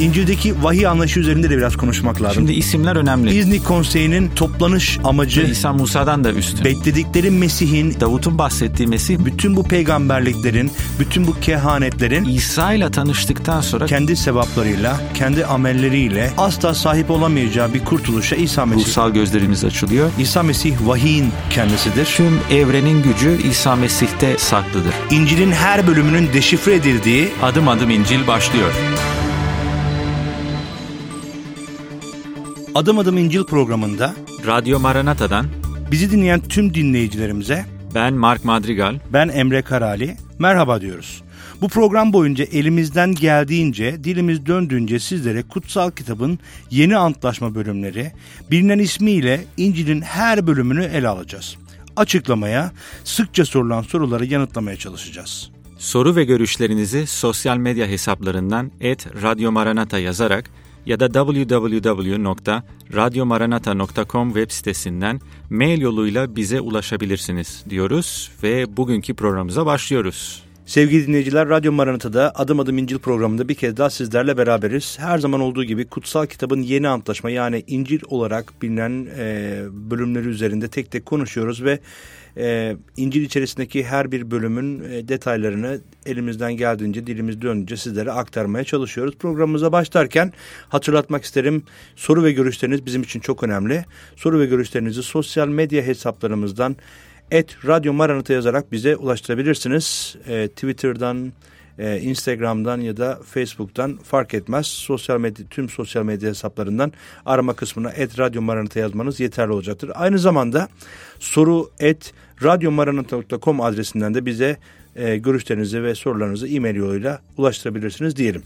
İncil'deki vahiy anlayışı üzerinde de biraz konuşmak lazım. Şimdi isimler önemli. İznik Konseyi'nin toplanış amacı İsa Musa'dan da üstün. bekledikleri Mesih'in Davut'un bahsettiği Mesih bütün bu peygamberliklerin, bütün bu kehanetlerin İsa ile tanıştıktan sonra kendi sevaplarıyla, kendi amelleriyle asla sahip olamayacağı bir kurtuluşa İsa Mesih. ruhsal gözlerimiz açılıyor. İsa Mesih vahiyin kendisidir. Tüm evrenin gücü İsa Mesih'te saklıdır. İncil'in her bölümünün deşifre edildiği Adım adım İncil başlıyor. Adım Adım İncil programında Radyo Maranata'dan bizi dinleyen tüm dinleyicilerimize ben Mark Madrigal. ben Emre Karali merhaba diyoruz. Bu program boyunca elimizden geldiğince, dilimiz döndüğünce sizlere kutsal kitabın yeni antlaşma bölümleri, bilinen ismiyle İncil'in her bölümünü ele alacağız. Açıklamaya, sıkça sorulan soruları yanıtlamaya çalışacağız. Soru ve görüşlerinizi sosyal medya hesaplarından et Radyo Maranata yazarak ya da www.radyomaranata.com web sitesinden mail yoluyla bize ulaşabilirsiniz diyoruz ve bugünkü programımıza başlıyoruz. Sevgili dinleyiciler, Radyo Maranata'da Adım Adım İncil programında bir kez daha sizlerle beraberiz. Her zaman olduğu gibi kutsal kitabın yeni antlaşma yani İncil olarak bilinen e, bölümleri üzerinde tek tek konuşuyoruz ve e, İncil içerisindeki her bir bölümün e, detaylarını elimizden geldiğince, dilimiz döndüğünce sizlere aktarmaya çalışıyoruz. Programımıza başlarken hatırlatmak isterim soru ve görüşleriniz bizim için çok önemli. Soru ve görüşlerinizi sosyal medya hesaplarımızdan et Radyo Maranata yazarak bize ulaştırabilirsiniz. E, Twitter'dan, e, Instagram'dan ya da Facebook'tan fark etmez. Sosyal medya, tüm sosyal medya hesaplarından arama kısmına et Radyo Maranata yazmanız yeterli olacaktır. Aynı zamanda soru et radyomaranata.com adresinden de bize e, görüşlerinizi ve sorularınızı e-mail yoluyla ulaştırabilirsiniz diyelim.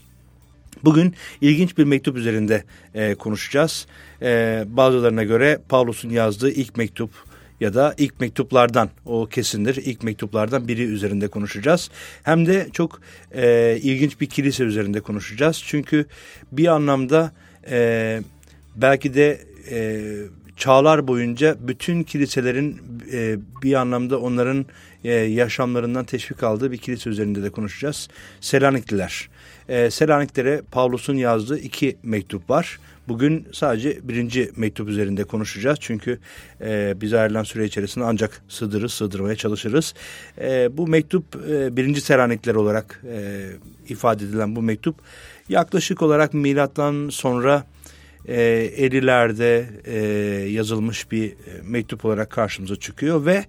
Bugün ilginç bir mektup üzerinde e, konuşacağız. E, bazılarına göre Pavlus'un yazdığı ilk mektup ya da ilk mektuplardan o kesindir. İlk mektuplardan biri üzerinde konuşacağız. Hem de çok e, ilginç bir kilise üzerinde konuşacağız. Çünkü bir anlamda e, belki de e, çağlar boyunca bütün kiliselerin e, bir anlamda onların e, yaşamlarından teşvik aldığı bir kilise üzerinde de konuşacağız. Selanikliler. E, Selaniklere Pavlus'un yazdığı iki mektup var. Bugün sadece birinci mektup üzerinde konuşacağız. Çünkü e, bize ayrılan süre içerisinde ancak sığdırırız, sığdırmaya çalışırız. E, bu mektup e, birinci Selanikler olarak e, ifade edilen bu mektup yaklaşık olarak milattan sonra e, 50'lerde e, yazılmış bir e, mektup olarak karşımıza çıkıyor ve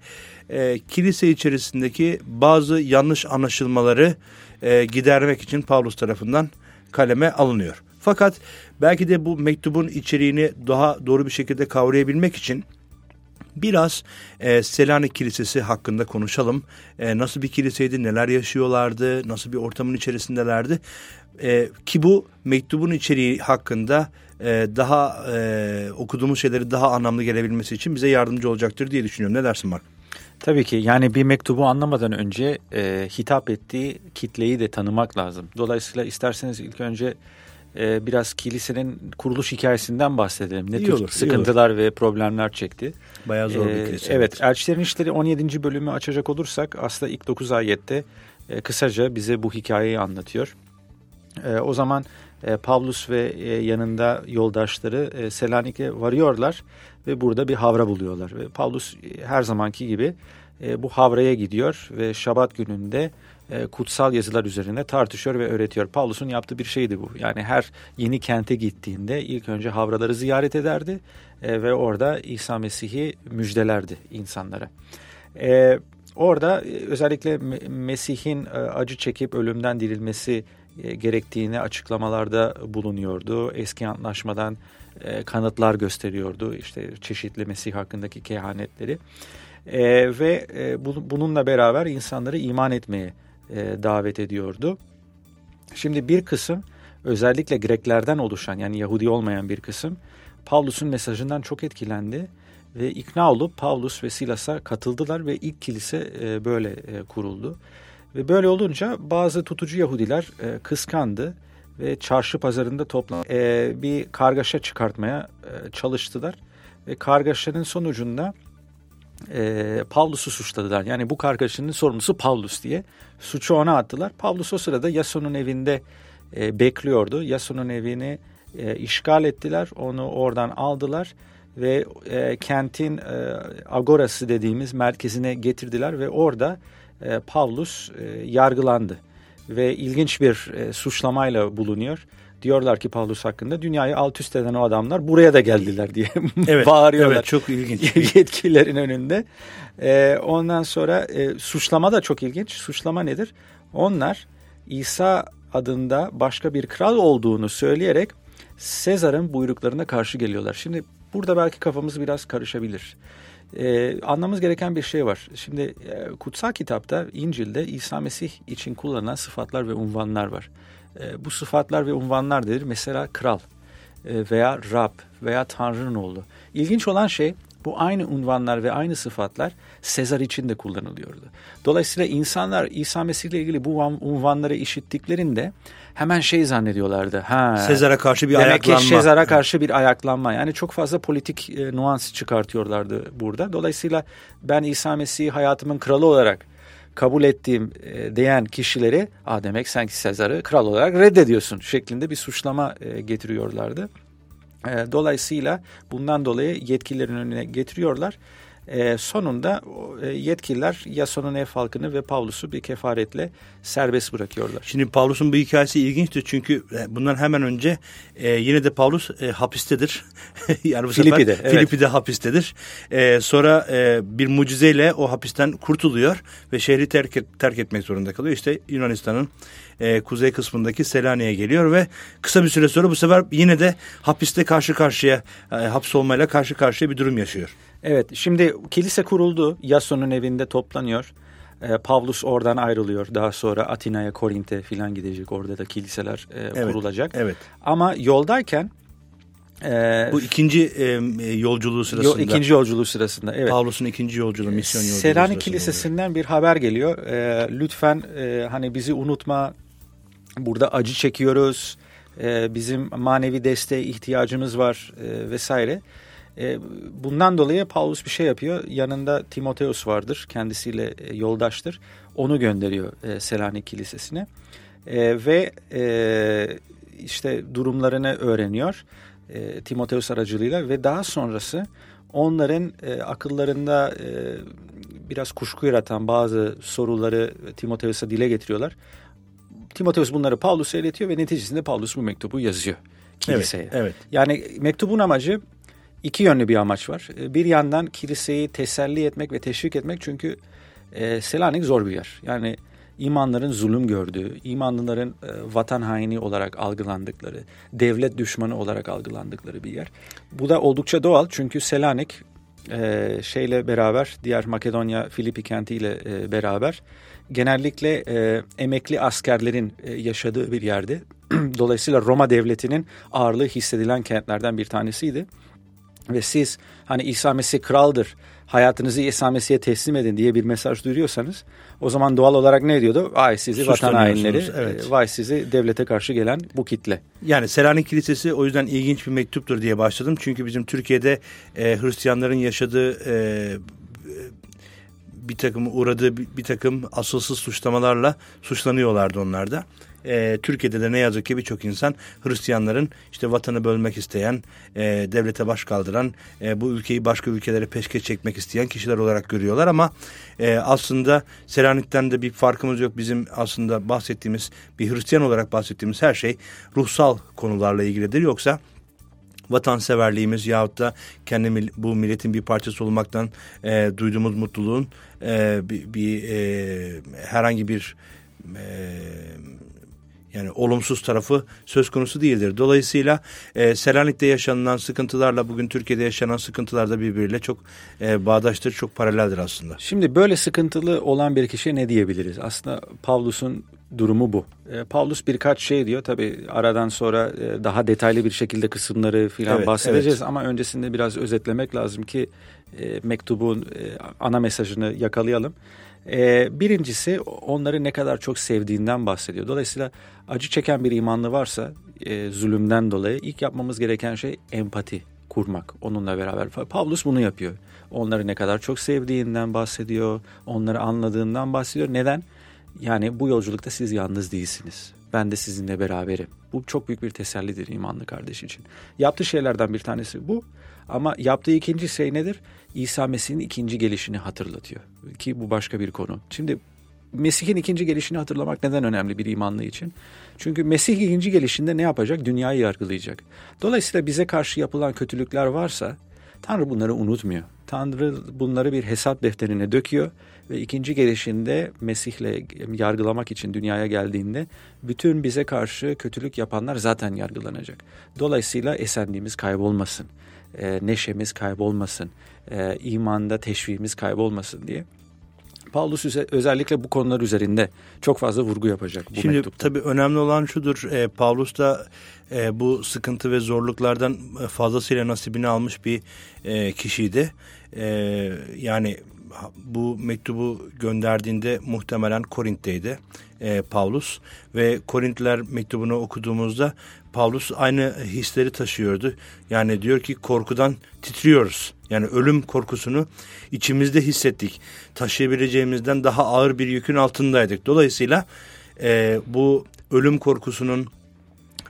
e, kilise içerisindeki bazı yanlış anlaşılmaları e, gidermek için Pavlus tarafından kaleme alınıyor. Fakat belki de bu mektubun içeriğini daha doğru bir şekilde kavrayabilmek için biraz e, Selanik Kilisesi hakkında konuşalım. E, nasıl bir kiliseydi, neler yaşıyorlardı, nasıl bir ortamın içerisindelerdi. E, ki bu mektubun içeriği hakkında e, daha e, okuduğumuz şeyleri daha anlamlı gelebilmesi için bize yardımcı olacaktır diye düşünüyorum. Ne dersin Mark? Tabii ki yani bir mektubu anlamadan önce e, hitap ettiği kitleyi de tanımak lazım. Dolayısıyla isterseniz ilk önce e, biraz kilisenin kuruluş hikayesinden bahsedelim. Ne İyi tür olur, sıkıntılar ve problemler çekti. Bayağı zor bir Ee, kilise. Evet, Elçilerin İşleri 17. bölümü açacak olursak aslında ilk 9 ayette e, kısaca bize bu hikayeyi anlatıyor. E, o zaman e, Pavlus ve e, yanında yoldaşları e, Selanik'e varıyorlar ve burada bir havra buluyorlar. Ve Pavlus e, her zamanki gibi e, bu havraya gidiyor ve Şabat gününde e, kutsal yazılar üzerine tartışıyor ve öğretiyor. Pavlus'un yaptığı bir şeydi bu. Yani her yeni kente gittiğinde ilk önce havraları ziyaret ederdi e, ve orada İsa Mesih'i müjdelerdi insanlara. E, orada e, özellikle Me- Mesih'in e, acı çekip ölümden dirilmesi gerektiğini açıklamalarda bulunuyordu. Eski antlaşmadan e, kanıtlar gösteriyordu. İşte çeşitli Mesih hakkındaki kehanetleri. E, ve e, bu- bununla beraber insanları iman etmeye e, davet ediyordu. Şimdi bir kısım özellikle Greklerden oluşan yani Yahudi olmayan bir kısım Pavlus'un mesajından çok etkilendi ve ikna olup Pavlus ve Silas'a katıldılar ve ilk kilise e, böyle e, kuruldu. Ve böyle olunca bazı tutucu Yahudiler e, kıskandı ve çarşı pazarında toplan e, bir kargaşa çıkartmaya e, çalıştılar. Ve kargaşanın sonucunda e, Pavlus'u suçladılar. Yani bu kargaşanın sorumlusu Pavlus diye suçu ona attılar. Pavlus o sırada Yason'un evinde e, bekliyordu. Yason'un evini e, işgal ettiler, onu oradan aldılar ve e, kentin e, agorası dediğimiz merkezine getirdiler ve orada e, Pavlus e, yargılandı ve ilginç bir e, suçlamayla bulunuyor. Diyorlar ki Pavlus hakkında dünyayı alt üst eden o adamlar buraya da geldiler diye evet, bağırıyorlar. Evet çok ilginç. Yetkililerin önünde. E, ondan sonra e, suçlama da çok ilginç. Suçlama nedir? Onlar İsa adında başka bir kral olduğunu söyleyerek Sezar'ın buyruklarına karşı geliyorlar. Şimdi burada belki kafamız biraz karışabilir. Ee, anlamamız gereken bir şey var. Şimdi e, kutsal kitapta İncil'de İsa Mesih için kullanılan sıfatlar ve unvanlar var. E, bu sıfatlar ve unvanlar nedir? Mesela kral e, veya Rab veya Tanrı'nın oğlu. İlginç olan şey bu aynı unvanlar ve aynı sıfatlar Sezar için de kullanılıyordu. Dolayısıyla insanlar İsa Mesih ile ilgili bu unvanları işittiklerinde hemen şey zannediyorlardı. Ha, Sezar'a karşı bir demek ayaklanma. Demek ki Sezar'a karşı bir ayaklanma. Yani çok fazla politik e, nuans çıkartıyorlardı burada. Dolayısıyla ben İsa Mesih'i hayatımın kralı olarak kabul ettiğim e, diyen kişileri Aa, demek sen ki Sezar'ı kral olarak reddediyorsun şeklinde bir suçlama e, getiriyorlardı. E, dolayısıyla bundan dolayı yetkililerin önüne getiriyorlar. E, sonunda e, yetkililer Yason'un ev halkını ve Pavlus'u bir kefaretle serbest bırakıyorlar. Şimdi Pavlus'un bu hikayesi ilginçtir çünkü e, bundan hemen önce e, yine de Pavlus e, hapistedir. yani bu Filipi'de, sefer evet. Filipi'de hapistedir. E, sonra e, bir mucizeyle o hapisten kurtuluyor ve şehri terk, et, terk etmek zorunda kalıyor. İşte Yunanistan'ın e, kuzey kısmındaki Selanik'e geliyor ve kısa bir süre sonra bu sefer yine de hapiste karşı karşıya e, hapsolmayla karşı karşıya bir durum yaşıyor. Evet şimdi kilise kuruldu. Yason'un evinde toplanıyor. Ee, Pavlus oradan ayrılıyor. Daha sonra Atina'ya, Korint'e filan gidecek. Orada da kiliseler e, evet, kurulacak. Evet. Ama yoldayken e, bu ikinci e, yolculuğu sırasında. Yo, ikinci yolculuğu sırasında. Evet. Pavlus'un ikinci yolculuğu, misyon yolculuğu. Selanik Kilisesi'nden oluyor. bir haber geliyor. E, lütfen e, hani bizi unutma. Burada acı çekiyoruz. E, bizim manevi desteğe ihtiyacımız var e, vesaire. E, bundan dolayı Paulus bir şey yapıyor. Yanında Timoteus vardır. Kendisiyle e, yoldaştır. Onu gönderiyor e, Selanik Kilisesi'ne. E, ve e, işte durumlarını öğreniyor. E, Timoteus aracılığıyla ve daha sonrası onların e, akıllarında e, biraz kuşku yaratan bazı soruları Timoteus'a dile getiriyorlar. Timoteus bunları Paulus'a iletiyor ve neticesinde Paulus bu mektubu yazıyor kiliseye. Evet, evet. Yani mektubun amacı iki yönlü bir amaç var. E, bir yandan kiliseyi teselli etmek ve teşvik etmek çünkü e, Selanik zor bir yer. Yani imanların zulüm gördüğü, imanlıların e, vatan haini olarak algılandıkları, devlet düşmanı olarak algılandıkları bir yer. Bu da oldukça doğal çünkü Selanik e, şeyle beraber diğer Makedonya Filipi kentiyle e, beraber genellikle e, emekli askerlerin e, yaşadığı bir yerde. Dolayısıyla Roma devletinin ağırlığı hissedilen kentlerden bir tanesiydi ve siz hani İsa Mesih kraldır, hayatınızı İsa Mesih'e teslim edin diye bir mesaj duyuyorsanız o zaman doğal olarak ne diyordu? Vay sizi vatan hainleri, evet. vay sizi devlete karşı gelen bu kitle. Yani Selanik Kilisesi o yüzden ilginç bir mektuptur diye başladım. Çünkü bizim Türkiye'de e, Hristiyanların yaşadığı e, bir takım uğradığı bir, bir takım asılsız suçlamalarla suçlanıyorlardı onlar da e, Türkiye'de de ne yazık ki birçok insan Hristiyanların işte vatanı bölmek isteyen, e, devlete baş kaldıran, e, bu ülkeyi başka ülkelere peşkeş çekmek isteyen kişiler olarak görüyorlar ama e, aslında Selanik'ten de bir farkımız yok. Bizim aslında bahsettiğimiz bir Hristiyan olarak bahsettiğimiz her şey ruhsal konularla ilgilidir. Yoksa vatanseverliğimiz yahut da kendi bu milletin bir parçası olmaktan e, duyduğumuz mutluluğun e, bir, bir e, herhangi bir e, yani olumsuz tarafı söz konusu değildir. Dolayısıyla e, Selanik'te yaşanılan sıkıntılarla bugün Türkiye'de yaşanan sıkıntılar da birbiriyle çok e, bağdaştır, çok paraleldir aslında. Şimdi böyle sıkıntılı olan bir kişiye ne diyebiliriz? Aslında Pavlus'un durumu bu. E, Pavlus birkaç şey diyor. Tabi aradan sonra e, daha detaylı bir şekilde kısımları filan evet, bahsedeceğiz. Evet. Ama öncesinde biraz özetlemek lazım ki e, mektubun e, ana mesajını yakalayalım. E, birincisi onları ne kadar çok sevdiğinden bahsediyor. Dolayısıyla acı çeken bir imanlı varsa e, zulümden dolayı ilk yapmamız gereken şey empati kurmak onunla beraber. Pavlus bunu yapıyor. Onları ne kadar çok sevdiğinden bahsediyor, onları anladığından bahsediyor. Neden? Yani bu yolculukta siz yalnız değilsiniz. ben de sizinle beraberim. Bu çok büyük bir tesellidir imanlı kardeş için. Yaptığı şeylerden bir tanesi bu. Ama yaptığı ikinci şey nedir? İsa Mesih'in ikinci gelişini hatırlatıyor. Ki bu başka bir konu. Şimdi Mesih'in ikinci gelişini hatırlamak neden önemli bir imanlı için? Çünkü Mesih ikinci gelişinde ne yapacak? Dünyayı yargılayacak. Dolayısıyla bize karşı yapılan kötülükler varsa Tanrı bunları unutmuyor. Tanrı bunları bir hesap defterine döküyor ve ikinci gelişinde Mesih'le yargılamak için dünyaya geldiğinde bütün bize karşı kötülük yapanlar zaten yargılanacak. Dolayısıyla esenliğimiz kaybolmasın, e, neşemiz kaybolmasın, e, imanda teşviğimiz kaybolmasın diye. Paulus özellikle bu konular üzerinde çok fazla vurgu yapacak bu Şimdi, mektupta. tabii önemli olan şudur. E, Paulus da e, bu sıkıntı ve zorluklardan fazlasıyla nasibini almış bir e, kişiydi. E, yani bu mektubu gönderdiğinde muhtemelen Korint'teydi e, Paulus ve Korintliler mektubunu okuduğumuzda Paulus aynı hisleri taşıyordu. Yani diyor ki korkudan titriyoruz. Yani ölüm korkusunu içimizde hissettik. Taşıyabileceğimizden daha ağır bir yükün altındaydık. Dolayısıyla e, bu ölüm korkusunun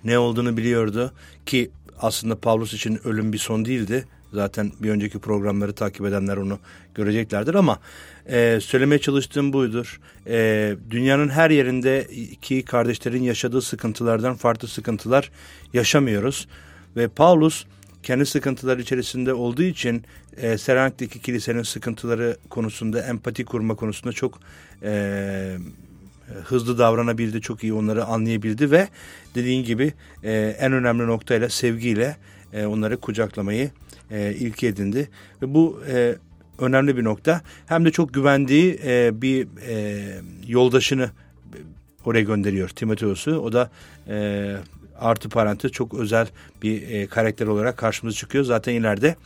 ne olduğunu biliyordu ki aslında Paulus için ölüm bir son değildi. Zaten bir önceki programları takip edenler onu göreceklerdir ama e, söylemeye çalıştığım buydur. E, dünyanın her yerinde iki kardeşlerin yaşadığı sıkıntılardan farklı sıkıntılar yaşamıyoruz. Ve Paulus kendi sıkıntılar içerisinde olduğu için e, Selanik'teki kilisenin sıkıntıları konusunda empati kurma konusunda çok e, hızlı davranabildi, çok iyi onları anlayabildi ve dediğin gibi e, en önemli noktayla sevgiyle e, onları kucaklamayı e, ilki edindi. Ve bu e, önemli bir nokta. Hem de çok güvendiği e, bir e, yoldaşını oraya gönderiyor Timoteos'u. O da e, artı parantez çok özel bir e, karakter olarak karşımıza çıkıyor. Zaten ileride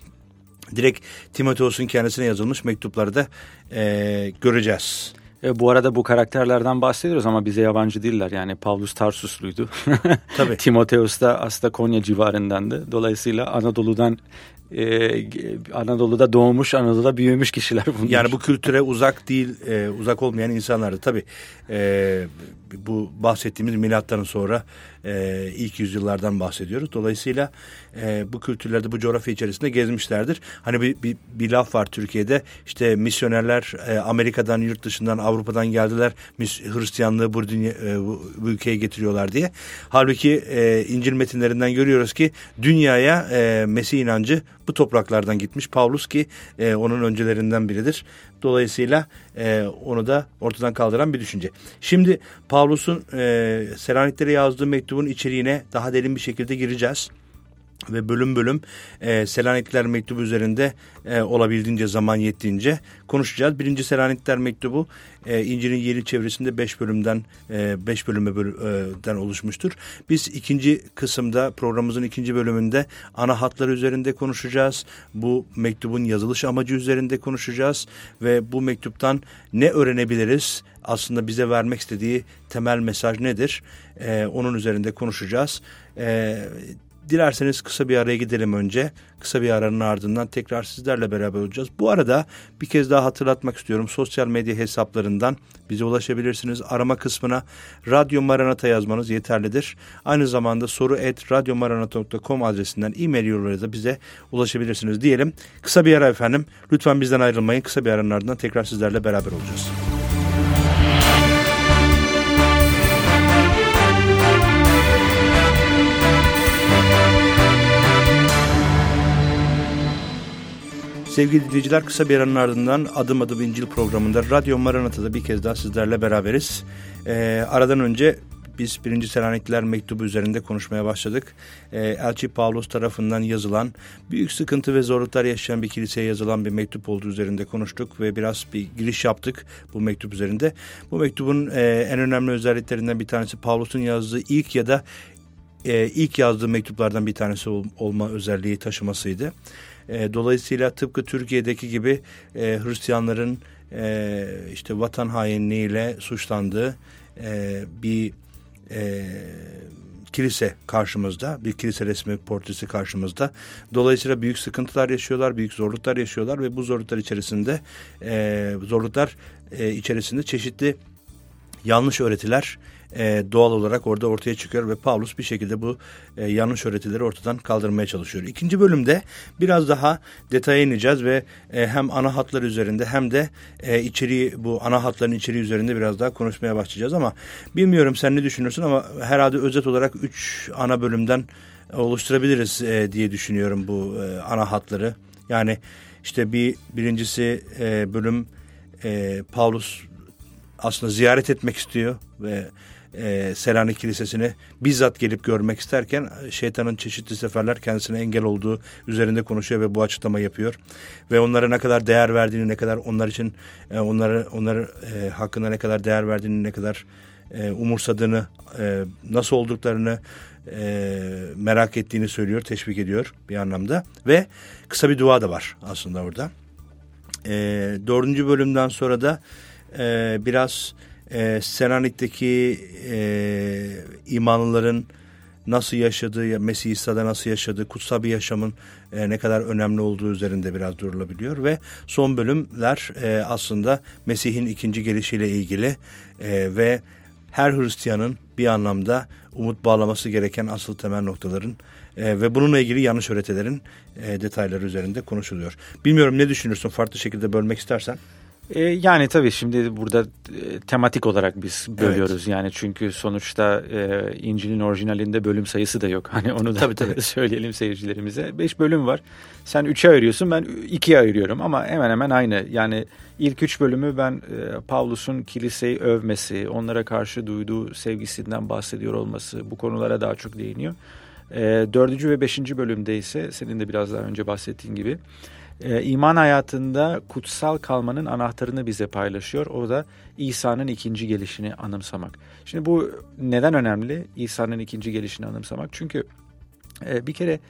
direkt Timoteos'un kendisine yazılmış mektupları da e, göreceğiz. E, bu arada bu karakterlerden bahsediyoruz ama bize yabancı değiller. Yani Pavlus Tarsusluydu. Tabii. Timoteus da aslında Konya civarındandı. Dolayısıyla Anadolu'dan e, Anadolu'da doğmuş, Anadolu'da büyümüş kişiler bunlar. Yani bu kültüre uzak değil, e, uzak olmayan insanlardı. Tabii e, bu bahsettiğimiz milattan sonra e, ilk yüzyıllardan bahsediyoruz. Dolayısıyla e, bu kültürlerde, bu coğrafya içerisinde gezmişlerdir. Hani bir, bir, bir laf var Türkiye'de, işte misyonerler e, Amerika'dan, yurt dışından, Avrupa'dan geldiler, mis, Hristiyanlığı bu, dünya, e, bu, bu ülkeye getiriyorlar diye. Halbuki e, İncil metinlerinden görüyoruz ki dünyaya e, Mesih inancı bu topraklardan gitmiş. Paulus ki e, onun öncelerinden biridir. Dolayısıyla e, onu da ortadan kaldıran bir düşünce. Şimdi Pavlus'un e, Selaniklere yazdığı mektubun içeriğine daha derin bir şekilde gireceğiz ve bölüm bölüm e, Selanikliler mektubu üzerinde e, olabildiğince zaman yettiğince konuşacağız. Birinci Selanikliler mektubu e, İncil'in yeni çevresinde beş bölümden e, beş bölümden oluşmuştur. Biz ikinci kısımda programımızın ikinci bölümünde ana hatları üzerinde konuşacağız. Bu mektubun yazılış amacı üzerinde konuşacağız ve bu mektuptan ne öğrenebiliriz? Aslında bize vermek istediği temel mesaj nedir? E, onun üzerinde konuşacağız. E, Dilerseniz kısa bir araya gidelim önce. Kısa bir aranın ardından tekrar sizlerle beraber olacağız. Bu arada bir kez daha hatırlatmak istiyorum. Sosyal medya hesaplarından bize ulaşabilirsiniz. Arama kısmına Radyo Maranata yazmanız yeterlidir. Aynı zamanda soru et radyomaranata.com adresinden e-mail yolları da bize ulaşabilirsiniz diyelim. Kısa bir ara efendim. Lütfen bizden ayrılmayın. Kısa bir aranın ardından tekrar sizlerle beraber olacağız. Sevgili dinleyiciler kısa bir aranın ardından Adım Adım İncil programında Radyo Maranata'da bir kez daha sizlerle beraberiz. Ee, aradan önce biz birinci Selanikliler mektubu üzerinde konuşmaya başladık. Ee, Elçi Pavlos tarafından yazılan büyük sıkıntı ve zorluklar yaşayan bir kiliseye yazılan bir mektup olduğu üzerinde konuştuk ve biraz bir giriş yaptık bu mektup üzerinde. Bu mektubun e, en önemli özelliklerinden bir tanesi Pavlos'un yazdığı ilk ya da e, ilk yazdığı mektuplardan bir tanesi ol, olma özelliği taşımasıydı. E, dolayısıyla tıpkı Türkiye'deki gibi e, Hristiyanların e, işte vatan hainliğiyle suçlandığı e, bir e, kilise karşımızda, bir kilise resmi portresi karşımızda. Dolayısıyla büyük sıkıntılar yaşıyorlar, büyük zorluklar yaşıyorlar ve bu zorluklar içerisinde e, zorluklar e, içerisinde çeşitli yanlış öğretiler e, doğal olarak orada ortaya çıkıyor ve Pavlus bir şekilde bu e, yanlış öğretileri ortadan kaldırmaya çalışıyor. İkinci bölümde biraz daha detaya ineceğiz ve e, hem ana hatlar üzerinde hem de e, içeriği bu ana hatların içeriği üzerinde biraz daha konuşmaya başlayacağız ama bilmiyorum sen ne düşünürsün ama herhalde özet olarak üç ana bölümden oluşturabiliriz e, diye düşünüyorum bu e, ana hatları. Yani işte bir birincisi e, bölüm e, Paulus aslında ziyaret etmek istiyor ve e, Selanik Kilisesi'ni bizzat gelip görmek isterken şeytanın çeşitli seferler kendisine engel olduğu üzerinde konuşuyor ve bu açıklama yapıyor. Ve onlara ne kadar değer verdiğini, ne kadar onlar için e, onları onları e, hakkında ne kadar değer verdiğini, ne kadar e, umursadığını, e, nasıl olduklarını e, merak ettiğini söylüyor, teşvik ediyor bir anlamda. Ve kısa bir dua da var aslında orada. E, dördüncü bölümden sonra da e, biraz e, Selanik'teki e, imanlıların nasıl yaşadığı, Mesih İsa'da nasıl yaşadığı, kutsal bir yaşamın e, ne kadar önemli olduğu üzerinde biraz durulabiliyor ve son bölümler e, aslında Mesih'in ikinci gelişiyle ilgili e, ve her Hristiyanın bir anlamda umut bağlaması gereken asıl temel noktaların e, ve bununla ilgili yanlış öğretilerin e, detayları üzerinde konuşuluyor. Bilmiyorum ne düşünürsün farklı şekilde bölmek istersen. E, yani tabii şimdi burada e, tematik olarak biz bölüyoruz evet. yani çünkü sonuçta e, İncil'in orijinalinde bölüm sayısı da yok. Hani onu da tabii, tabii. söyleyelim seyircilerimize. Beş bölüm var. Sen üçe ayırıyorsun ben ikiye ayırıyorum ama hemen hemen aynı. Yani ilk üç bölümü ben e, Pavlus'un kiliseyi övmesi, onlara karşı duyduğu sevgisinden bahsediyor olması bu konulara daha çok değiniyor. E, dördüncü ve beşinci bölümde ise senin de biraz daha önce bahsettiğin gibi e, iman hayatında kutsal kalmanın anahtarını bize paylaşıyor. O da İsa'nın ikinci gelişini anımsamak. Şimdi bu neden önemli? İsa'nın ikinci gelişini anımsamak. Çünkü e, bir kere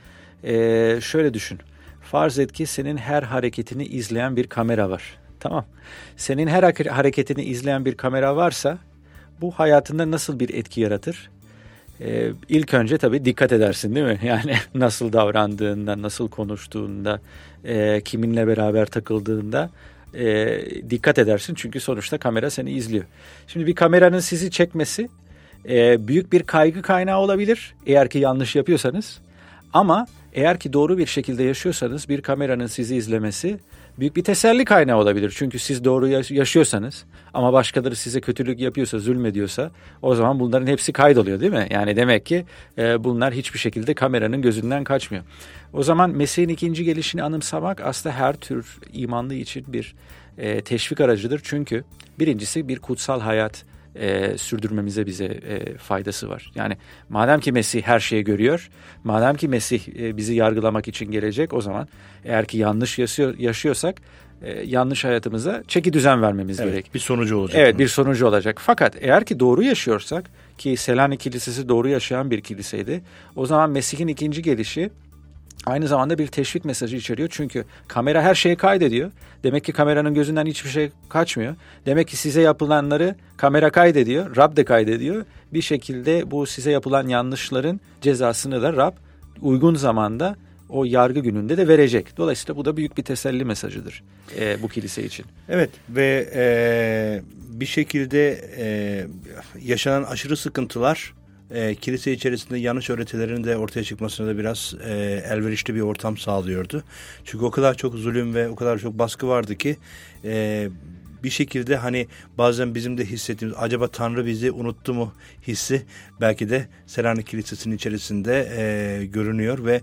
e, şöyle düşün. Farz et ki senin her hareketini izleyen bir kamera var. Tamam. Senin her hareketini izleyen bir kamera varsa bu hayatında nasıl bir etki yaratır? Ee, ilk önce tabii dikkat edersin değil mi? Yani nasıl davrandığında, nasıl konuştuğunda, e, kiminle beraber takıldığında e, dikkat edersin. Çünkü sonuçta kamera seni izliyor. Şimdi bir kameranın sizi çekmesi e, büyük bir kaygı kaynağı olabilir. Eğer ki yanlış yapıyorsanız. Ama eğer ki doğru bir şekilde yaşıyorsanız bir kameranın sizi izlemesi büyük bir teselli kaynağı olabilir. Çünkü siz doğru yaşıyorsanız ama başkaları size kötülük yapıyorsa, zulmediyorsa o zaman bunların hepsi kaydoluyor değil mi? Yani demek ki e, bunlar hiçbir şekilde kameranın gözünden kaçmıyor. O zaman Mesih'in ikinci gelişini anımsamak aslında her tür imanlı için bir e, teşvik aracıdır. Çünkü birincisi bir kutsal hayat e, sürdürmemize bize e, faydası var. Yani madem ki Mesih her şeyi görüyor, madem ki Mesih e, bizi yargılamak için gelecek o zaman eğer ki yanlış yaşıyor, yaşıyorsak e, yanlış hayatımıza çeki düzen vermemiz evet, gerek. Bir sonucu olacak. Evet bunun. bir sonucu olacak. Fakat eğer ki doğru yaşıyorsak ki Selanik Kilisesi doğru yaşayan bir kiliseydi o zaman Mesih'in ikinci gelişi aynı zamanda bir teşvik mesajı içeriyor. Çünkü kamera her şeyi kaydediyor. Demek ki kameranın gözünden hiçbir şey kaçmıyor. Demek ki size yapılanları kamera kaydediyor, Rab de kaydediyor. Bir şekilde bu size yapılan yanlışların cezasını da Rab uygun zamanda o yargı gününde de verecek. Dolayısıyla bu da büyük bir teselli mesajıdır e, bu kilise için. Evet ve e, bir şekilde e, yaşanan aşırı sıkıntılar e, kilise içerisinde yanlış öğretilerin de ortaya çıkmasına da biraz e, elverişli bir ortam sağlıyordu. Çünkü o kadar çok zulüm ve o kadar çok baskı vardı ki e, bir şekilde hani bazen bizim de hissettiğimiz acaba Tanrı bizi unuttu mu hissi belki de Selanik Kilisesi'nin içerisinde e, görünüyor ve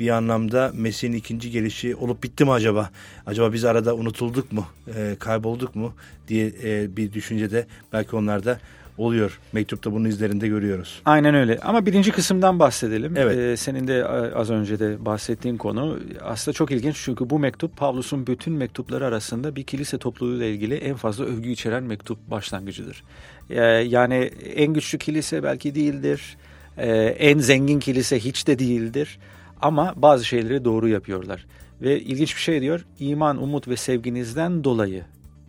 bir anlamda Mesih'in ikinci gelişi olup bitti mi acaba? Acaba biz arada unutulduk mu, e, kaybolduk mu diye e, bir düşüncede belki onlarda oluyor. Mektupta bunun izlerinde görüyoruz. Aynen öyle. Ama birinci kısımdan bahsedelim. Evet. Ee, senin de az önce de bahsettiğin konu aslında çok ilginç çünkü bu mektup Pavlus'un bütün mektupları arasında bir kilise topluluğuyla ilgili en fazla övgü içeren mektup başlangıcıdır. Ee, yani en güçlü kilise belki değildir. Ee, en zengin kilise hiç de değildir. Ama bazı şeyleri doğru yapıyorlar. Ve ilginç bir şey diyor. İman, umut ve sevginizden dolayı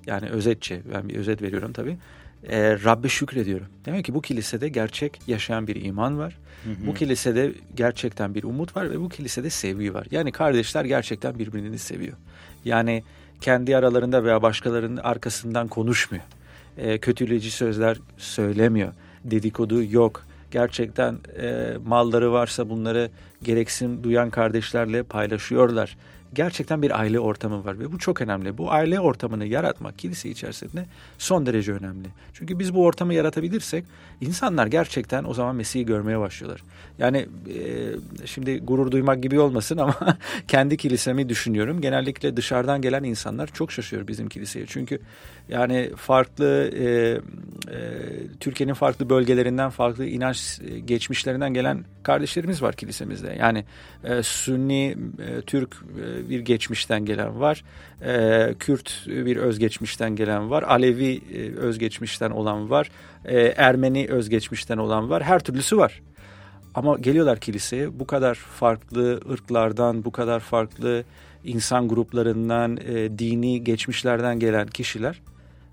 yani özetçe ben bir özet veriyorum tabii e, Rabbe şükrediyorum. Demek ki bu kilisede gerçek yaşayan bir iman var. Hı hı. Bu kilisede gerçekten bir umut var ve bu kilisede sevgi var. Yani kardeşler gerçekten birbirini seviyor. Yani kendi aralarında veya başkalarının arkasından konuşmuyor. e, kötüleyici sözler söylemiyor. Dedikodu yok. Gerçekten e, malları varsa bunları gereksin duyan kardeşlerle paylaşıyorlar gerçekten bir aile ortamı var ve bu çok önemli. Bu aile ortamını yaratmak kilise içerisinde son derece önemli. Çünkü biz bu ortamı yaratabilirsek insanlar gerçekten o zaman Mesih'i görmeye başlıyorlar. Yani e, şimdi gurur duymak gibi olmasın ama kendi kilisemi düşünüyorum. Genellikle dışarıdan gelen insanlar çok şaşıyor bizim kiliseye. Çünkü yani farklı e, e, Türkiye'nin farklı bölgelerinden farklı inanç geçmişlerinden gelen kardeşlerimiz var kilisemizde. Yani e, Sünni, e, Türk e, bir geçmişten gelen var. E, Kürt bir özgeçmişten gelen var. Alevi e, özgeçmişten olan var. E, Ermeni özgeçmişten olan var. Her türlüsü var. Ama geliyorlar kiliseye bu kadar farklı ırklardan, bu kadar farklı insan gruplarından, e, dini geçmişlerden gelen kişiler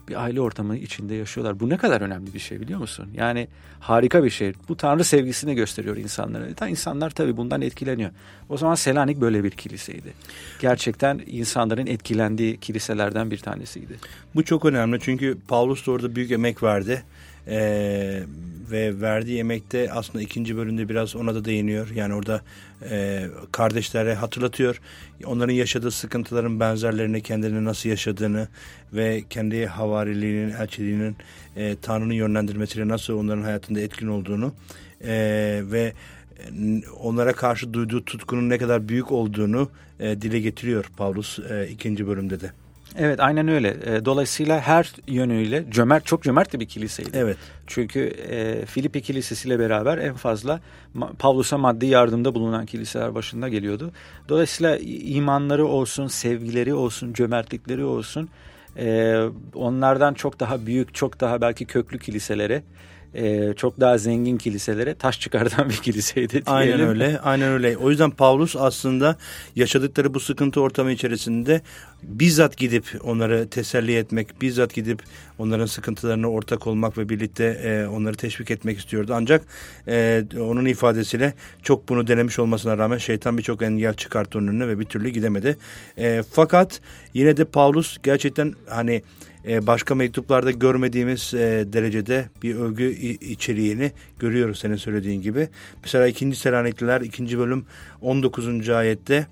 bir aile ortamı içinde yaşıyorlar. Bu ne kadar önemli bir şey biliyor musun? Yani harika bir şey. Bu Tanrı sevgisini gösteriyor insanlara. Ta insanlar tabii bundan etkileniyor. O zaman Selanik böyle bir kiliseydi. Gerçekten insanların etkilendiği kiliselerden bir tanesiydi. Bu çok önemli çünkü Paulus da orada büyük emek verdi. Ee, ve verdiği emekte aslında ikinci bölümde biraz ona da değiniyor. Yani orada e, kardeşlere hatırlatıyor. Onların yaşadığı sıkıntıların benzerlerini kendilerine nasıl yaşadığını ve kendi havariliğinin, elçiliğinin e, Tanrı'nın yönlendirmesiyle nasıl onların hayatında etkin olduğunu e, ve onlara karşı duyduğu tutkunun ne kadar büyük olduğunu e, dile getiriyor Paulus e, ikinci bölümde de. Evet aynen öyle. E, dolayısıyla her yönüyle cömert çok cömert bir kiliseydi. Evet. Çünkü e, Filipi Kilisesi'yle beraber en fazla Pavlus'a maddi yardımda bulunan kiliseler başında geliyordu. Dolayısıyla imanları olsun, sevgileri olsun, cömertlikleri olsun e, onlardan çok daha büyük, çok daha belki köklü kiliselere e, çok daha zengin kiliselere taş çıkartan bir kiliseydi diyelim. Aynen öyle. Aynen öyle. O yüzden Pavlus aslında yaşadıkları bu sıkıntı ortamı içerisinde bizzat gidip onları teselli etmek, bizzat gidip onların sıkıntılarına ortak olmak ve birlikte e, onları teşvik etmek istiyordu. Ancak e, onun ifadesiyle çok bunu denemiş olmasına rağmen şeytan birçok engel çıkarttı önüne ve bir türlü gidemedi. E, fakat yine de Pavlus gerçekten hani e, başka mektuplarda görmediğimiz e, derecede bir övgü içeriğini görüyoruz senin söylediğin gibi. Mesela 2. Selanikliler 2. bölüm 19. ayette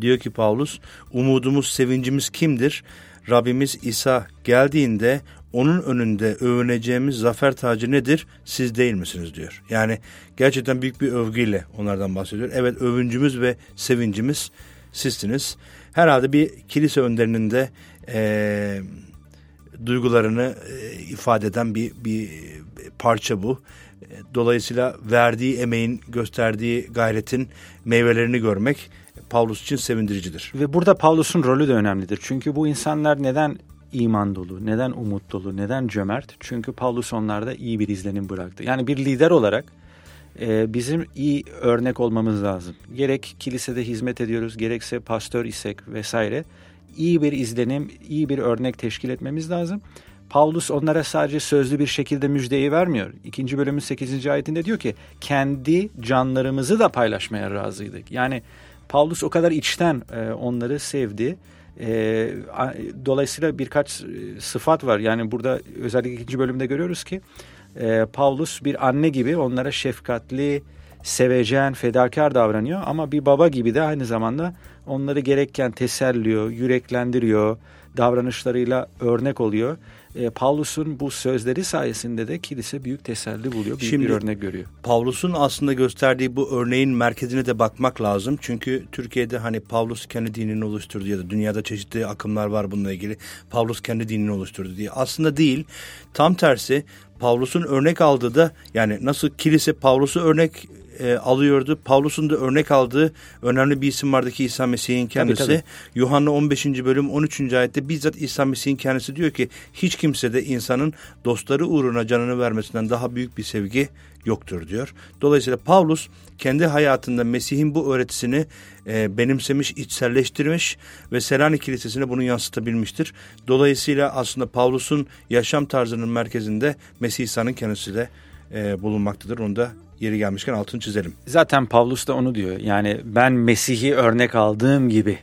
diyor ki Paulus umudumuz sevincimiz kimdir? Rabbimiz İsa geldiğinde onun önünde övüneceğimiz zafer tacı nedir? Siz değil misiniz diyor. Yani gerçekten büyük bir övgüyle onlardan bahsediyor. Evet övüncümüz ve sevincimiz sizsiniz. Herhalde bir kilise önderinin de e, duygularını e, ifade eden bir, bir parça bu. Dolayısıyla verdiği emeğin, gösterdiği gayretin meyvelerini görmek Pavlus için sevindiricidir. Ve burada Pavlus'un rolü de önemlidir. Çünkü bu insanlar neden iman dolu, neden umut dolu, neden cömert? Çünkü Pavlus onlarda iyi bir izlenim bıraktı. Yani bir lider olarak e, bizim iyi örnek olmamız lazım. Gerek kilisede hizmet ediyoruz, gerekse pastör isek vesaire iyi bir izlenim, iyi bir örnek teşkil etmemiz lazım. Paulus onlara sadece sözlü bir şekilde müjdeyi vermiyor. İkinci bölümün 8. ayetinde diyor ki kendi canlarımızı da paylaşmaya razıydık. Yani Paulus o kadar içten e, onları sevdi. E, dolayısıyla birkaç e, sıfat var. Yani burada özellikle ikinci bölümde görüyoruz ki e, Paulus bir anne gibi onlara şefkatli, sevecen, fedakar davranıyor. Ama bir baba gibi de aynı zamanda onları gerekken teselliyor, yüreklendiriyor, davranışlarıyla örnek oluyor. E, Pavlus'un bu sözleri sayesinde de kilise büyük teselli buluyor, büyük Şimdi, bir örnek görüyor. Pavlus'un aslında gösterdiği bu örneğin merkezine de bakmak lazım. Çünkü Türkiye'de hani Pavlus kendi dinini oluşturdu ya da dünyada çeşitli akımlar var bununla ilgili. Pavlus kendi dinini oluşturdu diye. Aslında değil. Tam tersi Pavlus'un örnek aldığı da yani nasıl kilise Pavlus'u örnek e, alıyordu. Pavlus'un da örnek aldığı önemli bir isim vardı ki İsa Mesih'in kendisi. Tabii, tabii. Yuhanna 15. bölüm 13. ayette bizzat İsa Mesih'in kendisi diyor ki hiç kimse de insanın dostları uğruna canını vermesinden daha büyük bir sevgi yoktur diyor. Dolayısıyla Pavlus kendi hayatında Mesih'in bu öğretisini e, benimsemiş, içselleştirmiş ve Selanik Kilisesi'ne bunu yansıtabilmiştir. Dolayısıyla aslında Pavlus'un yaşam tarzının merkezinde Mesih İsa'nın kendisi de e, bulunmaktadır. Onu da yeri gelmişken altını çizelim. Zaten Pavlus da onu diyor. Yani ben Mesih'i örnek aldığım gibi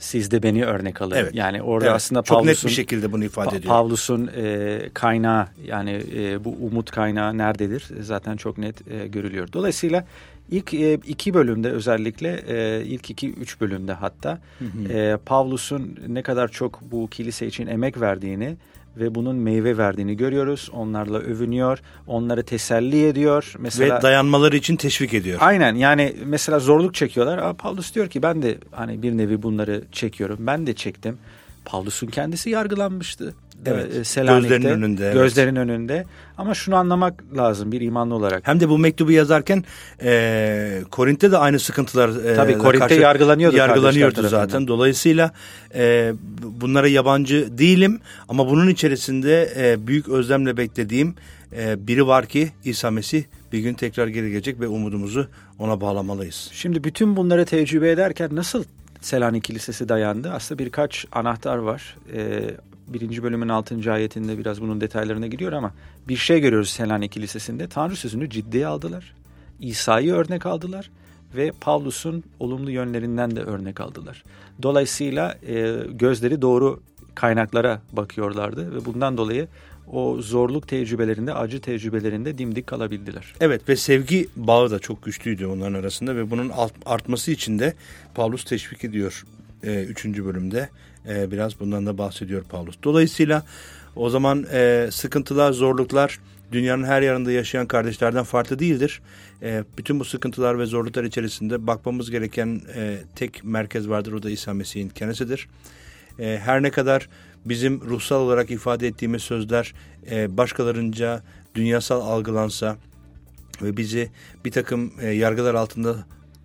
siz de beni örnek alın. Evet. Yani orada evet. aslında çok Pavlus'un, net bir şekilde bunu ifade ediyor. Pavlus'un e, kaynağı yani e, bu umut kaynağı nerededir zaten çok net e, görülüyor. Dolayısıyla ilk e, iki bölümde özellikle e, ilk iki üç bölümde hatta hı hı. E, Pavlus'un ne kadar çok bu kilise için emek verdiğini ve bunun meyve verdiğini görüyoruz. Onlarla övünüyor, onları teselli ediyor. Mesela ve dayanmaları için teşvik ediyor. Aynen. Yani mesela zorluk çekiyorlar. Aa, Paulus diyor ki ben de hani bir nevi bunları çekiyorum. Ben de çektim. Paulus'un kendisi yargılanmıştı. Evet. E, Selanik'te, gözlerin önünde. Gözlerin evet. önünde. Ama şunu anlamak lazım bir imanlı olarak. Hem de bu mektubu yazarken e, Korint'te de aynı sıkıntılar e, Tabii Korint'te yargılanıyordu. Yargılanıyordu zaten. Dolayısıyla e, bunlara yabancı değilim ama bunun içerisinde e, büyük özlemle beklediğim e, biri var ki İsa Mesih bir gün tekrar geri gelecek ve umudumuzu ona bağlamalıyız. Şimdi bütün bunları tecrübe ederken nasıl Selanik Kilisesi dayandı? Aslında birkaç anahtar var. Ee, birinci bölümün altıncı ayetinde biraz bunun detaylarına giriyor ama bir şey görüyoruz Selanik Kilisesi'nde. Tanrı sözünü ciddiye aldılar. İsa'yı örnek aldılar ve Pavlus'un olumlu yönlerinden de örnek aldılar. Dolayısıyla e, gözleri doğru kaynaklara bakıyorlardı ve bundan dolayı o zorluk tecrübelerinde, acı tecrübelerinde dimdik kalabildiler. Evet ve sevgi bağı da çok güçlüydü onların arasında ve bunun artması için de Pavlus teşvik ediyor e, üçüncü bölümde. E, biraz bundan da bahsediyor Pavlus. Dolayısıyla o zaman e, sıkıntılar, zorluklar dünyanın her yanında yaşayan kardeşlerden farklı değildir. E, bütün bu sıkıntılar ve zorluklar içerisinde bakmamız gereken e, tek merkez vardır. O da İsa Mesih'in kendisidir. E, her ne kadar bizim ruhsal olarak ifade ettiğimiz sözler e, başkalarınca dünyasal algılansa ve bizi bir takım e, yargılar altında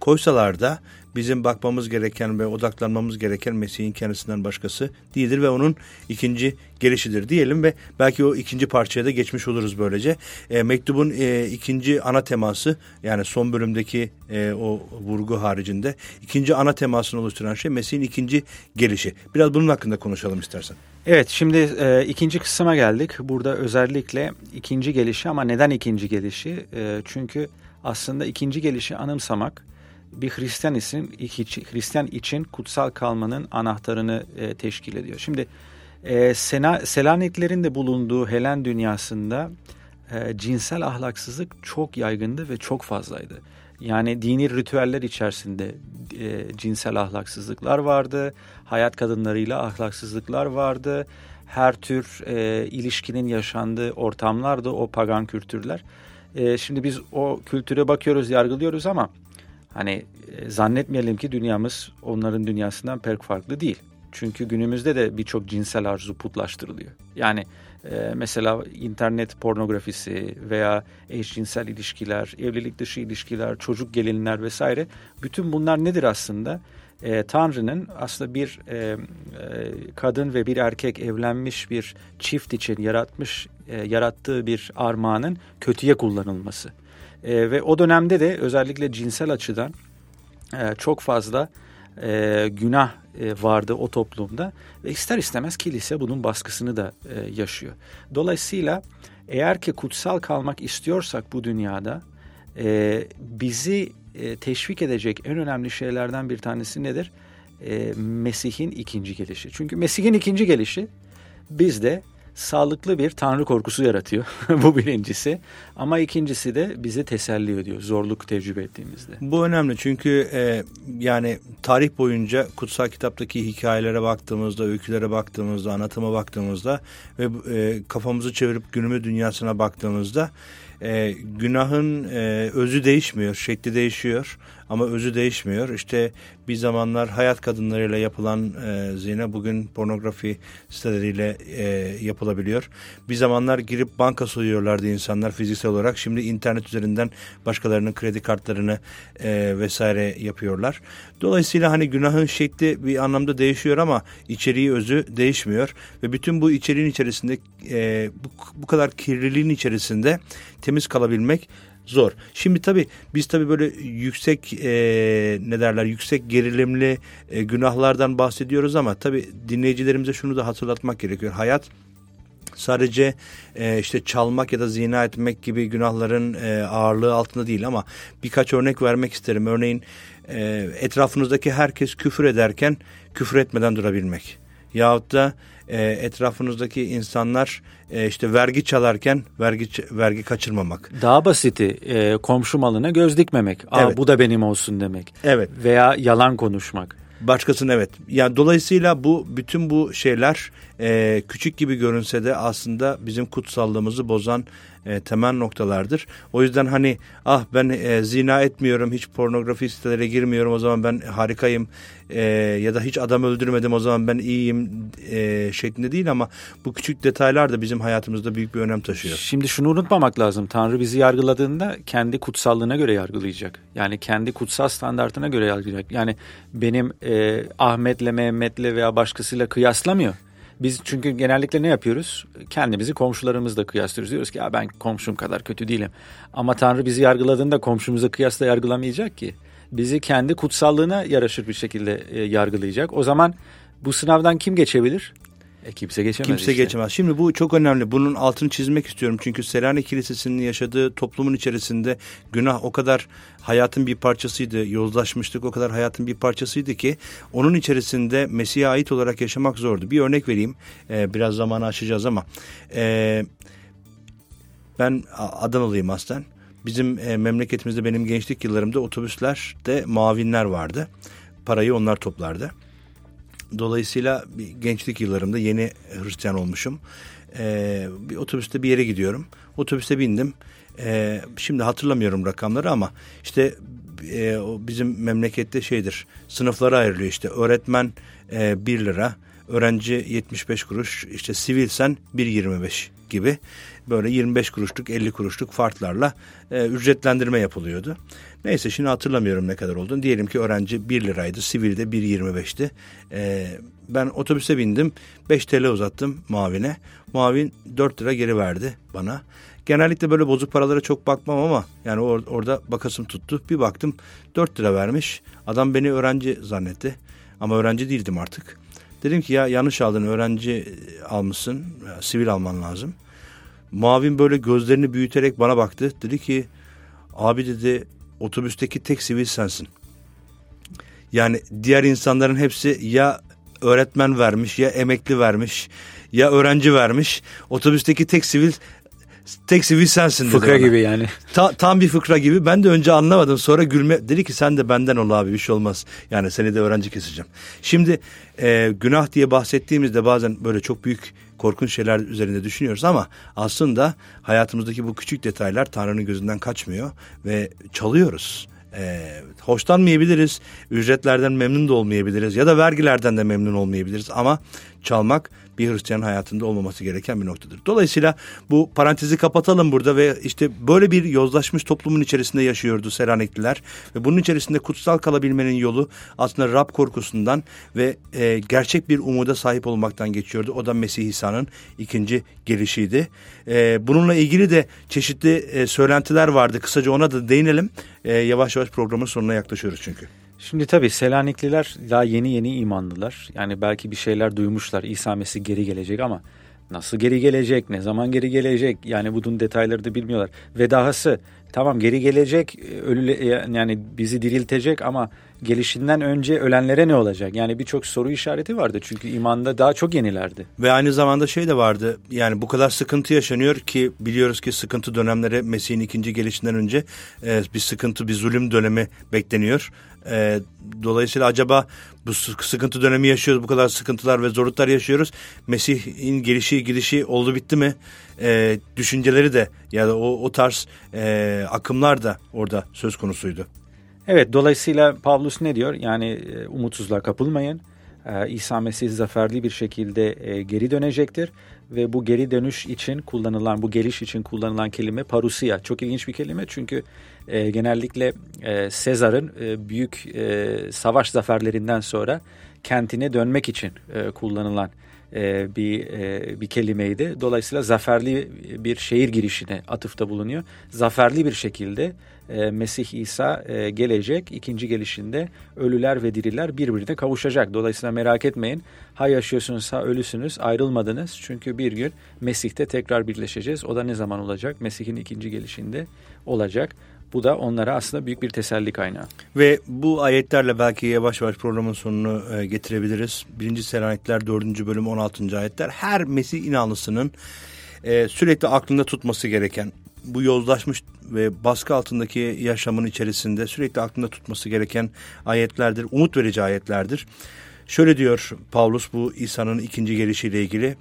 koysalar da bizim bakmamız gereken ve odaklanmamız gereken Mesih'in kendisinden başkası değildir ve onun ikinci gelişidir diyelim ve belki o ikinci parçaya da geçmiş oluruz böylece. E, mektubun e, ikinci ana teması yani son bölümdeki e, o vurgu haricinde ikinci ana temasını oluşturan şey Mesih'in ikinci gelişi. Biraz bunun hakkında konuşalım istersen. Evet şimdi e, ikinci kısma geldik. Burada özellikle ikinci gelişi ama neden ikinci gelişi? E, çünkü aslında ikinci gelişi anımsamak bir Hristiyan için, Hristiyan için kutsal kalmanın anahtarını e, teşkil ediyor. Şimdi e, Sena, Selaniklerin de bulunduğu Helen dünyasında e, cinsel ahlaksızlık çok yaygındı ve çok fazlaydı. Yani dini ritüeller içerisinde e, cinsel ahlaksızlıklar vardı, hayat kadınlarıyla ahlaksızlıklar vardı, her tür e, ilişkinin yaşandığı ortamlardı o pagan kültürler. E, şimdi biz o kültüre bakıyoruz, yargılıyoruz ama Hani e, zannetmeyelim ki dünyamız onların dünyasından pek farklı değil. Çünkü günümüzde de birçok cinsel arzu putlaştırılıyor. Yani e, mesela internet pornografisi veya eşcinsel ilişkiler, evlilik dışı ilişkiler, çocuk gelinler vesaire bütün bunlar nedir aslında? E, Tanrı'nın aslında bir e, e, kadın ve bir erkek evlenmiş bir çift için yaratmış e, yarattığı bir armağanın kötüye kullanılması. E, ve o dönemde de özellikle cinsel açıdan e, çok fazla e, günah e, vardı o toplumda ve ister istemez kilise bunun baskısını da e, yaşıyor. Dolayısıyla eğer ki kutsal kalmak istiyorsak bu dünyada e, bizi e, teşvik edecek en önemli şeylerden bir tanesi nedir? E, Mesih'in ikinci gelişi. Çünkü Mesih'in ikinci gelişi bizde sağlıklı bir tanrı korkusu yaratıyor. Bu birincisi. Ama ikincisi de bizi teselli ediyor zorluk tecrübe ettiğimizde. Bu önemli çünkü e, yani tarih boyunca kutsal kitaptaki hikayelere baktığımızda, öykülere baktığımızda, anlatıma baktığımızda ve e, kafamızı çevirip günümüz dünyasına baktığımızda e, günahın e, özü değişmiyor, şekli değişiyor ama özü değişmiyor. İşte bir zamanlar hayat kadınlarıyla yapılan e, zina bugün pornografi siteleriyle e, yapılabiliyor. Bir zamanlar girip banka soyuyorlardı insanlar fiziksel olarak. Şimdi internet üzerinden başkalarının kredi kartlarını e, vesaire yapıyorlar. Dolayısıyla hani günahın şekli bir anlamda değişiyor ama içeriği özü değişmiyor. Ve bütün bu içeriğin içerisinde e, bu, bu kadar kirliliğin içerisinde temiz kalabilmek zor. Şimdi tabii biz tabii böyle yüksek e, ne derler yüksek gerilimli e, günahlardan bahsediyoruz ama tabii dinleyicilerimize şunu da hatırlatmak gerekiyor. Hayat sadece e, işte çalmak ya da zina etmek gibi günahların e, ağırlığı altında değil ama birkaç örnek vermek isterim. Örneğin e, etrafınızdaki herkes küfür ederken küfür etmeden durabilmek. Yahut da e, etrafınızdaki insanlar e, işte vergi çalarken vergi vergi kaçırmamak. Daha basiti e, komşu malına göz dikmemek. Aa, evet. Bu da benim olsun demek. Evet. Veya yalan konuşmak. Başkasının evet. Yani dolayısıyla bu bütün bu şeyler e, küçük gibi görünse de aslında bizim kutsallığımızı bozan e, temel noktalardır. O yüzden hani ah ben e, zina etmiyorum, hiç pornografi sitelere girmiyorum o zaman ben harikayım e, ya da hiç adam öldürmedim o zaman ben iyiyim e, şeklinde değil ama bu küçük detaylar da bizim hayatımızda büyük bir önem taşıyor. Şimdi şunu unutmamak lazım. Tanrı bizi yargıladığında kendi kutsallığına göre yargılayacak. Yani kendi kutsal standartına göre yargılayacak. Yani benim e, Ahmet'le, Mehmet'le veya başkasıyla kıyaslamıyor. Biz çünkü genellikle ne yapıyoruz? Kendimizi komşularımızla kıyaslıyoruz. Diyoruz ki ya ben komşum kadar kötü değilim. Ama Tanrı bizi yargıladığında komşumuza kıyasla yargılamayacak ki. Bizi kendi kutsallığına yaraşır bir şekilde e, yargılayacak. O zaman bu sınavdan kim geçebilir? E, kimse geçemez Kimse işte. geçemez. Şimdi bu çok önemli. Bunun altını çizmek istiyorum. Çünkü Selanik Kilisesi'nin yaşadığı toplumun içerisinde günah o kadar hayatın bir parçasıydı. Yozlaşmışlık o kadar hayatın bir parçasıydı ki onun içerisinde Mesih'e ait olarak yaşamak zordu. Bir örnek vereyim. Ee, biraz zamanı aşacağız ama. Ee, ben Adanalıyım aslen. Bizim e, memleketimizde benim gençlik yıllarımda otobüslerde mavinler vardı. Parayı onlar toplardı. Dolayısıyla gençlik yıllarımda yeni Hristiyan olmuşum. Ee, bir otobüste bir yere gidiyorum. Otobüste bindim. Ee, şimdi hatırlamıyorum rakamları ama işte e, bizim memlekette şeydir. Sınıflara ayrılıyor işte. Öğretmen e, 1 lira, öğrenci 75 kuruş, işte sivilsen 1.25 gibi böyle 25 kuruşluk 50 kuruşluk farklarla e, ücretlendirme yapılıyordu. Neyse şimdi hatırlamıyorum ne kadar olduğunu. Diyelim ki öğrenci 1 liraydı, sivilde 1.25'ti. E, ben otobüse bindim, 5 TL uzattım mavine. Mavin 4 lira geri verdi bana. Genellikle böyle bozuk paralara çok bakmam ama yani or orada bakasım tuttu. Bir baktım 4 lira vermiş. Adam beni öğrenci zannetti. Ama öğrenci değildim artık. Dedim ki ya yanlış aldın öğrenci almışsın. Ya, sivil alman lazım. Mavin böyle gözlerini büyüterek bana baktı. Dedi ki abi dedi otobüsteki tek sivil sensin. Yani diğer insanların hepsi ya öğretmen vermiş ya emekli vermiş ya öğrenci vermiş. Otobüsteki tek sivil tek sivil sensin dedi Fıkra bana. gibi yani. Ta, tam bir fıkra gibi. Ben de önce anlamadım. Sonra gülme dedi ki sen de benden ol abi bir şey olmaz. Yani seni de öğrenci keseceğim. Şimdi e, günah diye bahsettiğimizde bazen böyle çok büyük korkunç şeyler üzerinde düşünüyoruz ama aslında hayatımızdaki bu küçük detaylar Tanrı'nın gözünden kaçmıyor ve çalıyoruz. Ee, hoşlanmayabiliriz, ücretlerden memnun da olmayabiliriz ya da vergilerden de memnun olmayabiliriz ama çalmak bir Hristiyan hayatında olmaması gereken bir noktadır. Dolayısıyla bu parantezi kapatalım burada ve işte böyle bir yozlaşmış toplumun içerisinde yaşıyordu Selanikliler ve bunun içerisinde kutsal kalabilmenin yolu aslında Rab korkusundan ve e, gerçek bir umuda sahip olmaktan geçiyordu. O da Mesih İsa'nın ikinci gelişiydi. E, bununla ilgili de çeşitli e, söylentiler vardı. Kısaca ona da değinelim. E, yavaş yavaş programın sonuna yaklaşıyoruz çünkü. Şimdi tabii Selanikliler daha yeni yeni imanlılar. Yani belki bir şeyler duymuşlar. İsa Mesih geri gelecek ama nasıl geri gelecek, ne zaman geri gelecek? Yani bunun detayları da bilmiyorlar. Ve dahası tamam geri gelecek, ölü yani bizi diriltecek ama gelişinden önce ölenlere ne olacak? Yani birçok soru işareti vardı çünkü imanda daha çok yenilerdi. Ve aynı zamanda şey de vardı yani bu kadar sıkıntı yaşanıyor ki biliyoruz ki sıkıntı dönemleri Mesih'in ikinci gelişinden önce e, bir sıkıntı bir zulüm dönemi bekleniyor. E, dolayısıyla acaba bu sıkıntı dönemi yaşıyoruz bu kadar sıkıntılar ve zorluklar yaşıyoruz. Mesih'in gelişi gidişi oldu bitti mi? E, düşünceleri de ya da o, o tarz e, akımlar da orada söz konusuydu. Evet dolayısıyla Pavlus ne diyor? Yani e, umutsuzluğa kapılmayın. E, İsa Mesih zaferli bir şekilde e, geri dönecektir ve bu geri dönüş için kullanılan, bu geliş için kullanılan kelime parusia. Çok ilginç bir kelime çünkü genellikle Sezar'ın büyük savaş zaferlerinden sonra kentine dönmek için kullanılan bir bir kelimeydi. Dolayısıyla zaferli bir şehir girişine atıfta bulunuyor. Zaferli bir şekilde e, Mesih İsa e, gelecek. ikinci gelişinde ölüler ve diriler birbirine kavuşacak. Dolayısıyla merak etmeyin. Ha yaşıyorsunuz ha ölüsünüz ayrılmadınız. Çünkü bir gün Mesih'te tekrar birleşeceğiz. O da ne zaman olacak? Mesih'in ikinci gelişinde olacak. Bu da onlara aslında büyük bir teselli kaynağı. Ve bu ayetlerle belki yavaş yavaş programın sonunu e, getirebiliriz. Birinci Selanikler 4. bölüm 16. ayetler her Mesih inanlısının sürekli aklında tutması gereken bu yozlaşmış ve baskı altındaki yaşamın içerisinde sürekli aklında tutması gereken ayetlerdir. Umut verici ayetlerdir. Şöyle diyor Paulus bu İsa'nın ikinci gelişiyle ilgili.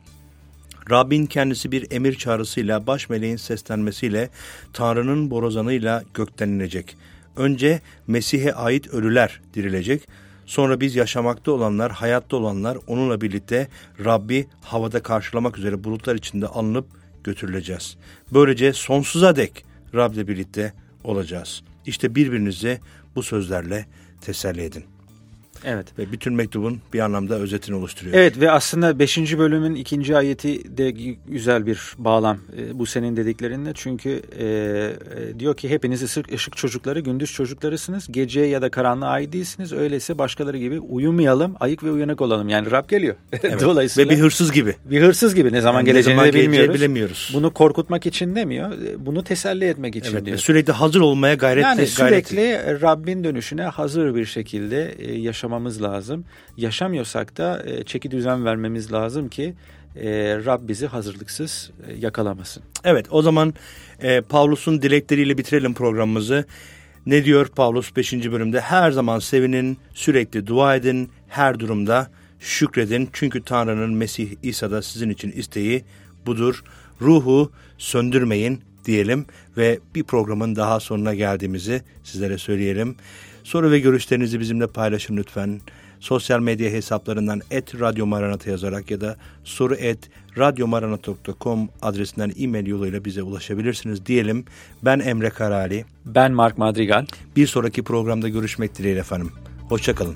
Rabbin kendisi bir emir çağrısıyla, baş meleğin seslenmesiyle, Tanrı'nın borazanıyla gökten inecek. Önce Mesih'e ait ölüler dirilecek. Sonra biz yaşamakta olanlar, hayatta olanlar onunla birlikte Rabbi havada karşılamak üzere bulutlar içinde alınıp götürüleceğiz. Böylece sonsuza dek Rab'le birlikte olacağız. İşte birbirinizi bu sözlerle teselli edin. Evet. Ve bütün mektubun bir anlamda özetini oluşturuyor. Evet ve aslında 5. bölümün ikinci ayeti de güzel bir bağlam e, bu senin dediklerinle. Çünkü e, e, diyor ki hepiniz ışık, ışık çocukları, gündüz çocuklarısınız. Geceye ya da karanlığa ait değilsiniz. Öyleyse başkaları gibi uyumayalım, ayık ve uyanık olalım. Yani Rab geliyor. Evet. Dolayısıyla ve bir hırsız gibi. Bir hırsız gibi ne zaman yani geleceğini ne zaman de bilmiyoruz. bilemiyoruz. Bunu korkutmak için demiyor. E, bunu teselli etmek için evet, diyor. Sürekli hazır olmaya gayret Yani sürekli gayreti. Rabbin dönüşüne hazır bir şekilde yaşamak yaşamamız lazım. Yaşamıyorsak da e, çeki düzen vermemiz lazım ki e, Rab bizi hazırlıksız e, yakalamasın. Evet o zaman e, Pavlus'un dilekleriyle bitirelim programımızı. Ne diyor Pavlus 5. bölümde? Her zaman sevinin, sürekli dua edin, her durumda şükredin. Çünkü Tanrı'nın Mesih İsa'da sizin için isteği budur. Ruhu söndürmeyin diyelim ve bir programın daha sonuna geldiğimizi sizlere söyleyelim. Soru ve görüşlerinizi bizimle paylaşın lütfen. Sosyal medya hesaplarından et Radyo Maranata yazarak ya da soru et radyomaranata.com adresinden e-mail yoluyla bize ulaşabilirsiniz diyelim. Ben Emre Karali. Ben Mark Madrigal. Bir sonraki programda görüşmek dileğiyle efendim. Hoşçakalın.